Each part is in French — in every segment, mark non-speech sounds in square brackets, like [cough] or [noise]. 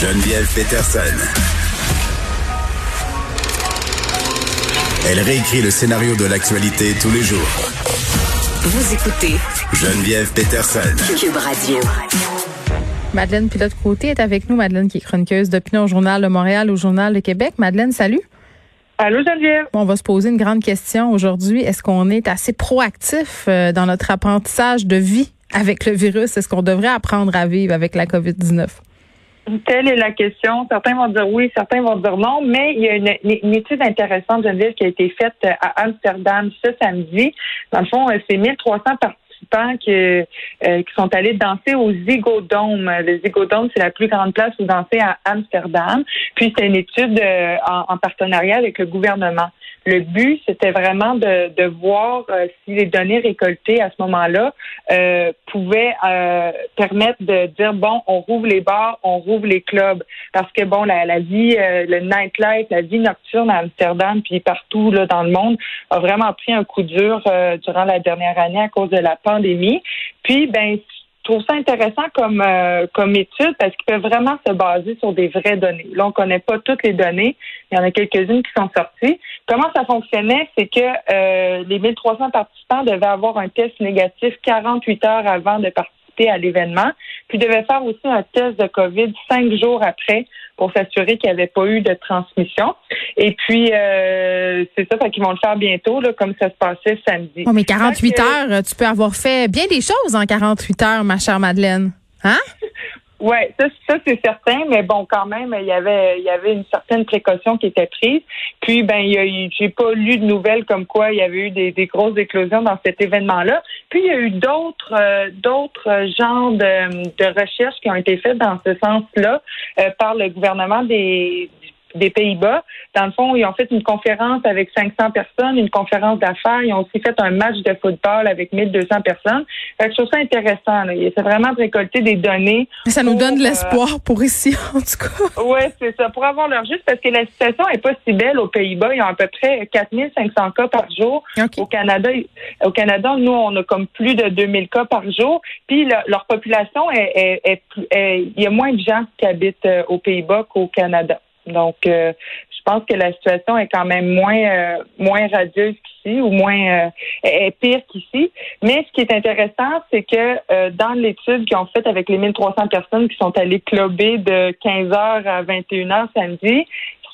Geneviève Peterson. Elle réécrit le scénario de l'actualité tous les jours. Vous écoutez Geneviève Peterson. Cube Radio. Madeleine Pilote-Côté est avec nous. Madeleine qui est chroniqueuse d'opinion au Journal de Montréal, au Journal de Québec. Madeleine, salut. Allô, Geneviève. On va se poser une grande question aujourd'hui. Est-ce qu'on est assez proactif euh, dans notre apprentissage de vie avec le virus? Est-ce qu'on devrait apprendre à vivre avec la COVID-19? Telle est la question. Certains vont dire oui, certains vont dire non, mais il y a une, une étude intéressante, Geneviève, qui a été faite à Amsterdam ce samedi. Dans le fond, c'est 1300 participants qui, euh, qui sont allés danser au Zygodome. Le Zygodome, c'est la plus grande place où danser à Amsterdam. Puis, c'est une étude euh, en, en partenariat avec le gouvernement. Le but, c'était vraiment de, de voir euh, si les données récoltées à ce moment-là euh, pouvaient euh, permettre de dire bon, on rouvre les bars, on rouvre les clubs, parce que bon, la, la vie, euh, le nightlife, la vie nocturne à Amsterdam puis partout là dans le monde a vraiment pris un coup dur euh, durant la dernière année à cause de la pandémie. Puis ben trouve ça intéressant comme euh, comme étude parce qu'ils peuvent vraiment se baser sur des vraies données. Là, on connaît pas toutes les données. Il y en a quelques-unes qui sont sorties. Comment ça fonctionnait, c'est que euh, les 1300 participants devaient avoir un test négatif 48 heures avant de participer à l'événement, puis devaient faire aussi un test de COVID cinq jours après pour s'assurer qu'il n'y avait pas eu de transmission. Et puis, euh, c'est ça, fait qu'ils vont le faire bientôt, là, comme ça se passait samedi. Oh, mais 48 Fait que- heures, tu peux avoir fait bien des choses en 48 heures, ma chère Madeleine. Hein? [laughs] Ouais, ça, ça c'est certain, mais bon, quand même, il y avait, il y avait une certaine précaution qui était prise. Puis, ben, il y a eu, j'ai pas lu de nouvelles comme quoi il y avait eu des, des grosses éclosions dans cet événement-là. Puis, il y a eu d'autres, euh, d'autres genres de, de recherches qui ont été faites dans ce sens-là euh, par le gouvernement des des Pays-Bas. Dans le fond, ils ont fait une conférence avec 500 personnes, une conférence d'affaires. Ils ont aussi fait un match de football avec 1200 personnes. Fait que je trouve ça intéressant. là. C'est vraiment de récolter des données. Ça nous donne de euh, l'espoir pour ici, [laughs] en tout cas. oui, c'est ça. Pour avoir leur juste, parce que la situation est pas si belle aux Pays-Bas. Ils ont à peu près 4500 cas par jour. Au Canada, au Canada, nous, on a comme plus de 2000 cas par jour. Puis le- leur population est, est- est est- il y a moins de gens qui habitent euh, aux Pays-Bas qu'au Canada. Donc, euh, je pense que la situation est quand même moins euh, moins radieuse qu'ici ou moins euh, est pire qu'ici. Mais ce qui est intéressant, c'est que euh, dans l'étude qu'ils ont faite avec les 1300 personnes qui sont allées clubber de 15h à 21h samedi,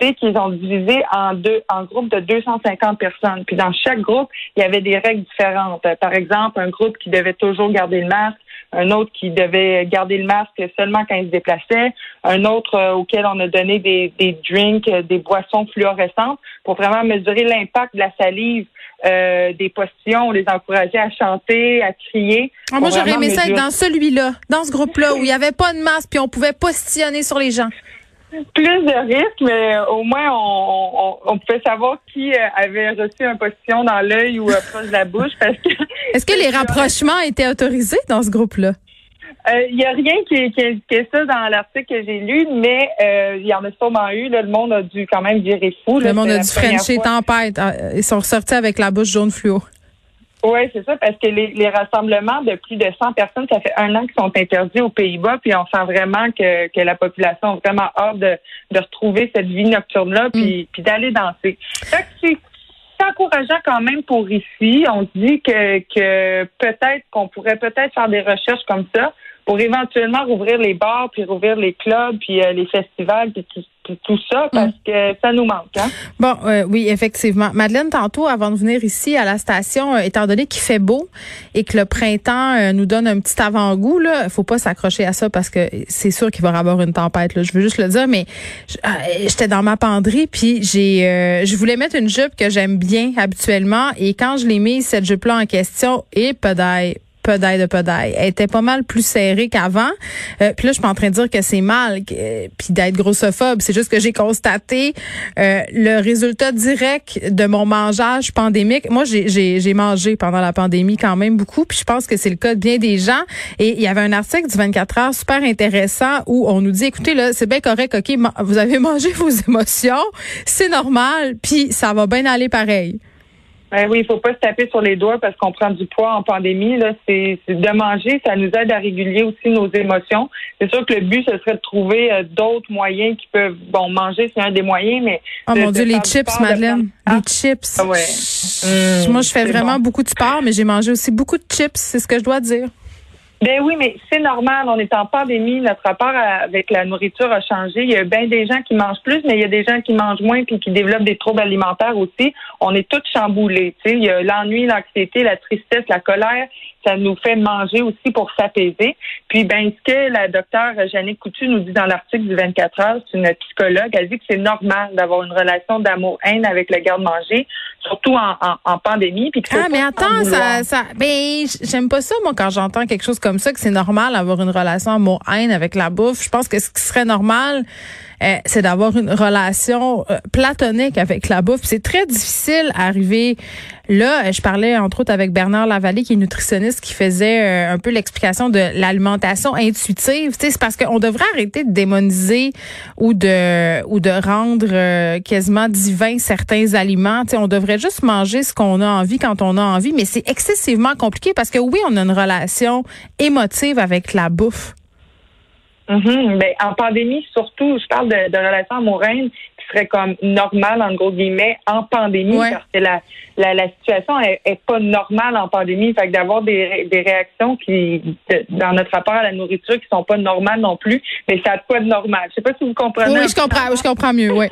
c'est qu'ils ont divisé en deux en groupes de 250 personnes. Puis dans chaque groupe, il y avait des règles différentes. Euh, Par exemple, un groupe qui devait toujours garder le masque, un autre qui devait garder le masque seulement quand il se déplaçait, un autre euh, auquel on a donné des, des drinks, euh, des boissons fluorescentes pour vraiment mesurer l'impact de la salive euh, des postillons, on les encourageait à chanter, à crier. Ah, moi, j'aurais aimé ça être dans celui-là, dans ce groupe-là, où il n'y avait pas de masque, puis on pouvait postillonner sur les gens. Plus de risques, mais au moins on, on, on pouvait savoir qui euh, avait reçu un postillon dans l'œil ou euh, proche de la bouche parce que [laughs] Est-ce que les rapprochements étaient autorisés dans ce groupe-là? euh, il y a rien qui, qui, est ça dans l'article que j'ai lu, mais euh, il y en a sûrement eu. Là, le monde a dû quand même virer fou. là. Le monde a dû Frencher tempête. Ah, Ils sont ressortis avec la bouche jaune fluo. Oui, c'est ça, parce que les, les rassemblements de plus de 100 personnes, ça fait un an qu'ils sont interdits aux Pays-Bas, puis on sent vraiment que, que la population a vraiment hâte de, de retrouver cette vie nocturne-là, puis, puis d'aller danser. C'est c'est encourageant quand même pour ici. On se dit que, que peut-être qu'on pourrait peut-être faire des recherches comme ça pour éventuellement rouvrir les bars, puis rouvrir les clubs, puis euh, les festivals, puis tout, tout, tout ça, parce que ça nous manque. Hein? Bon, euh, oui, effectivement. Madeleine, tantôt, avant de venir ici à la station, euh, étant donné qu'il fait beau et que le printemps euh, nous donne un petit avant-goût, là, faut pas s'accrocher à ça parce que c'est sûr qu'il va y avoir une tempête. Là. Je veux juste le dire, mais euh, j'étais dans ma penderie puis j'ai, euh, je voulais mettre une jupe que j'aime bien habituellement et quand je l'ai mise cette jupe-là en question, et pedaille, pedaille de pedaille. Elle était pas mal plus serrée qu'avant. Euh, puis là, je suis pas en train de dire que c'est mal, euh, puis d'être grossophobe. C'est juste que j'ai constaté euh, le résultat direct de mon mangeage pandémique. Moi, j'ai- mangé pendant la pandémie quand même beaucoup, puis je pense que c'est le cas de bien des gens. Et il y avait un article du 24 heures super intéressant où on nous dit, écoutez, là, c'est bien correct, OK, vous avez [laughs] mangé vos émotions, c'est normal, puis ça va bien aller pareil. Ben oui, il faut pas se taper sur les doigts parce qu'on prend du poids en pandémie. Là, c'est de manger, ça nous aide à réguler aussi nos émotions. C'est sûr que le but, ce serait de trouver euh, d'autres moyens qui peuvent, bon, manger, c'est un des moyens, mais. Oh mon Dieu, les chips, Madeleine, les chips. Ah ouais. Moi, je fais vraiment beaucoup de sport, mais j'ai mangé aussi beaucoup de chips. C'est ce que je dois dire. Ben oui, mais c'est normal. On est en pandémie. Notre rapport avec la nourriture a changé. Il y a bien des gens qui mangent plus, mais il y a des gens qui mangent moins puis qui développent des troubles alimentaires aussi. On est tous chamboulés. Tu sais, il y a l'ennui, l'anxiété, la tristesse, la colère ça nous fait manger aussi pour s'apaiser. Puis, ben, ce que la docteure Jeannick Coutu nous dit dans l'article du 24 heures, c'est une psychologue, elle dit que c'est normal d'avoir une relation d'amour-haine avec le garde-manger, surtout en, en, pandémie. Puis ah, mais attends, ça, ça, ben, j'aime pas ça, moi, quand j'entends quelque chose comme ça, que c'est normal d'avoir une relation amour-haine avec la bouffe. Je pense que ce qui serait normal, euh, c'est d'avoir une relation euh, platonique avec la bouffe. C'est très difficile à arriver là. Je parlais entre autres avec Bernard Lavallée, qui est nutritionniste, qui faisait euh, un peu l'explication de l'alimentation intuitive. C'est parce qu'on devrait arrêter de démoniser ou de ou de rendre quasiment divin certains aliments. sais, on devrait juste manger ce qu'on a envie quand on a envie, mais c'est excessivement compliqué parce que oui, on a une relation émotive avec la bouffe. Mm ben, en pandémie, surtout, je parle de, de relations amoureuses qui seraient comme normales, en gros guillemets, en pandémie, parce que la, la, la situation est, pas normale en pandémie. Fait que d'avoir des, des réactions qui, dans notre rapport à la nourriture, qui sont pas normales non plus, mais ça a quoi de normal. Je sais pas si vous comprenez. Oui, je comprends, je comprends mieux, oui.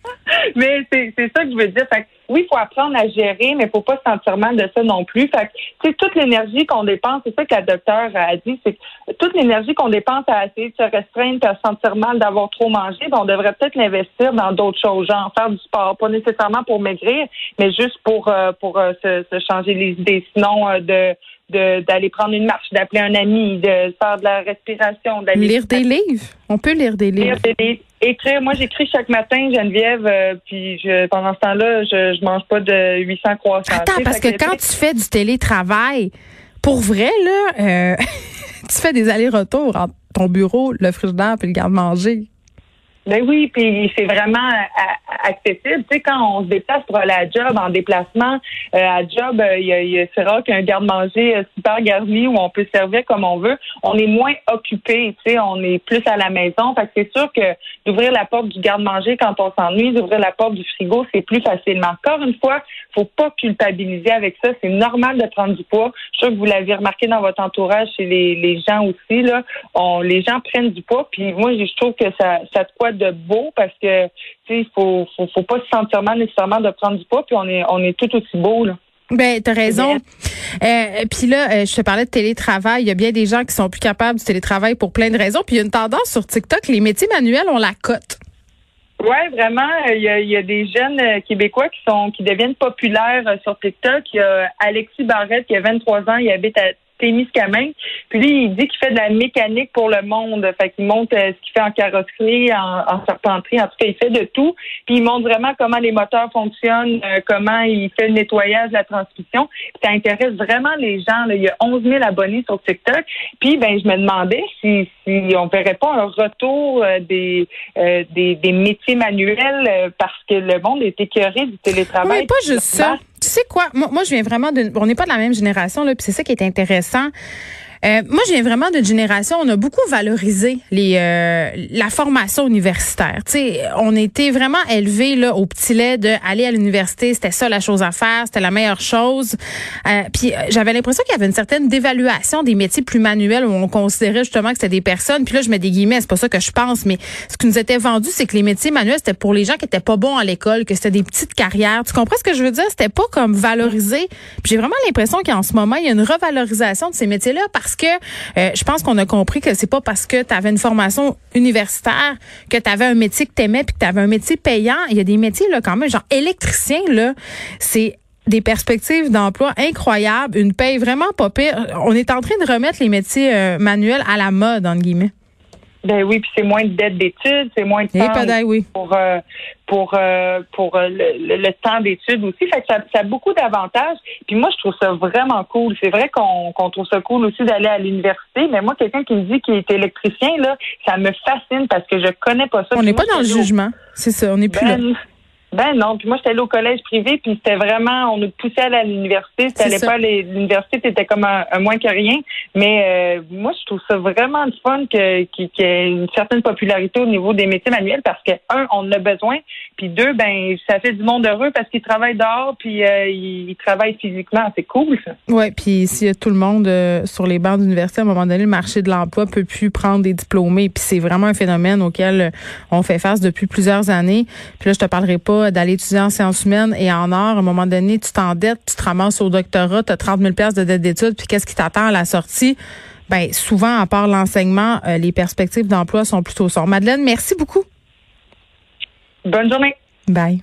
[laughs] mais c'est ça que je veux dire. Fait oui, il faut apprendre à gérer, mais il faut pas se sentir mal de ça non plus. Fait que, toute l'énergie qu'on dépense, c'est ça que la docteure a dit, c'est toute l'énergie qu'on dépense à essayer de se restreindre, à se sentir mal d'avoir trop mangé, ben, on devrait peut-être l'investir dans d'autres choses, genre faire du sport, pas nécessairement pour maigrir, mais juste pour euh, pour euh, se, changer les idées. Sinon, euh, de d'aller prendre une marche, d'appeler un ami, de faire de la respiration, d'aller lire des livres. On peut lire des livres. Lire des livres. Écrire. Moi, j'écris chaque matin, Geneviève, euh, puis je, pendant ce temps-là, je, je mange pas de 800 croissants. Attends, parce que, quand tu fais du télétravail, pour vrai, là, euh, [laughs] tu fais des allers-retours entre ton bureau, le frigidaire puis le garde-manger. Ben oui, puis c'est vraiment euh, accessible. Tu sais, quand on se déplace pour aller à job, en déplacement, euh, à job, euh, il y a, c'est rare qu'un garde-manger super garni où on peut servir comme on veut. On est moins occupé, tu sais, on est plus à la maison. Fait que c'est sûr que d'ouvrir la porte du garde-manger quand on s'ennuie, d'ouvrir la porte du frigo, c'est plus facilement. Encore une fois, faut pas culpabiliser avec ça. C'est normal de prendre du poids. Je suis sûre que vous l'avez remarqué dans votre entourage chez les, les gens aussi. Là, on, les gens prennent du poids. Puis moi, je trouve que ça, ça te quoi de beau parce que tu sais, faut, faut, faut pas se sentir mal nécessairement de prendre du poids, puis on est on est tout aussi beau là. Ben, t'as raison. Euh, puis là, euh, je te parlais de télétravail. Il y a bien des gens qui sont plus capables du télétravail pour plein de raisons. Puis il y a une tendance sur TikTok, les métiers manuels, ont la cote. Oui, vraiment. Il y, a, il y, a, des jeunes euh, Québécois qui sont qui deviennent populaires sur TikTok. Il y a Alexis Barrette qui a 23 ans, il habite à Témiscamingue. Puis lui, il dit qu'il fait de la mécanique pour le monde. Fait qu'il montre euh, ce qu'il fait en carrosserie, en, en, serpenterie. En tout cas, il fait de tout. Puis il montre vraiment comment les moteurs fonctionnent, euh, comment il fait le nettoyage la transmission. ça intéresse vraiment les gens. Là. Il y a 11 000 abonnés sur TikTok. Puis ben, je me demandais si, si on verrait pas un retour euh, des, des, des métiers manuels parce que le monde est écœuré du télétravail. Mais pas juste ça tu sais quoi? Moi, je viens vraiment de. On n'est pas de la même génération, là, puis c'est ça qui est intéressant. Euh, moi, je viens vraiment d'une génération, on a beaucoup valorisé les euh, la formation universitaire. Sais, on était vraiment élevés là au petit lait de aller à l'université, c'était ça la chose à faire, c'était la meilleure chose. Euh, puis j'avais l'impression qu'il y avait une certaine dévaluation des métiers plus manuels où on considérait justement que c'était des personnes. Puis là, je mets des guillemets, c'est pas ça que je pense, mais ce qui nous était vendu, c'est que les métiers manuels c'était pour les gens qui étaient pas bons à l'école, que c'était des petites carrières. Tu comprends ce que je veux dire? C'était pas comme valorisé. Puis j'ai vraiment l'impression qu'en ce moment, il y a une revalorisation de ces métiers-là parce que euh, je pense qu'on a compris que c'est pas parce que tu avais une formation universitaire que tu avais un métier que tu aimais puis que tu avais un métier payant. Il y a des métiers là quand même genre électricien là, c'est des perspectives d'emploi incroyables, une paye vraiment pas pire. On est en train de remettre les métiers euh, manuels à la mode entre guillemets. Ben oui, puis c'est moins de dettes d'études, c'est moins de temps oui. pour euh, pour euh, pour euh, le, temps d'études aussi. Fait que ça, ça a beaucoup d'avantages. Puis moi, je trouve ça vraiment cool. C'est vrai qu'on qu'on trouve ça cool aussi d'aller à l'université, mais moi, quelqu'un qui me dit qu'il est électricien, là, ça me fascine parce que je connais pas ça. On n'est pas dans le jugement. C'est ça, on n'est plus là. Ben, non, puis moi j'étais allée au collège privé, puis c'était vraiment, on nous poussait à l'université. C'était pas l'université, c'était comme un, moins que rien. Mais euh, moi je trouve ça vraiment de fun que qu'il y ait une certaine popularité au niveau des métiers manuels parce que un, on en a besoin, puis deux, ben ça fait du monde heureux parce qu'ils travaillent dehors, puis euh, ils, travaillent physiquement. C'est cool ça. Ouais, puis s'il y a tout le monde euh, sur les bancs d'université, à un moment donné, le marché de l'emploi peut plus prendre des diplômés, puis c'est vraiment un phénomène auquel on fait face depuis plusieurs années. Puis là je te parlerai pas d'aller étudier en sciences humaines et en art. À un moment donné, tu t'endettes, tu te ramasses au doctorat, tu as 30 000 de dette d'études, puis qu'est-ce qui t'attend à la sortie? Ben, souvent, à part l'enseignement, euh, les perspectives d'emploi sont plutôt sombres. Madeleine, merci beaucoup. Bonne journée. Bye.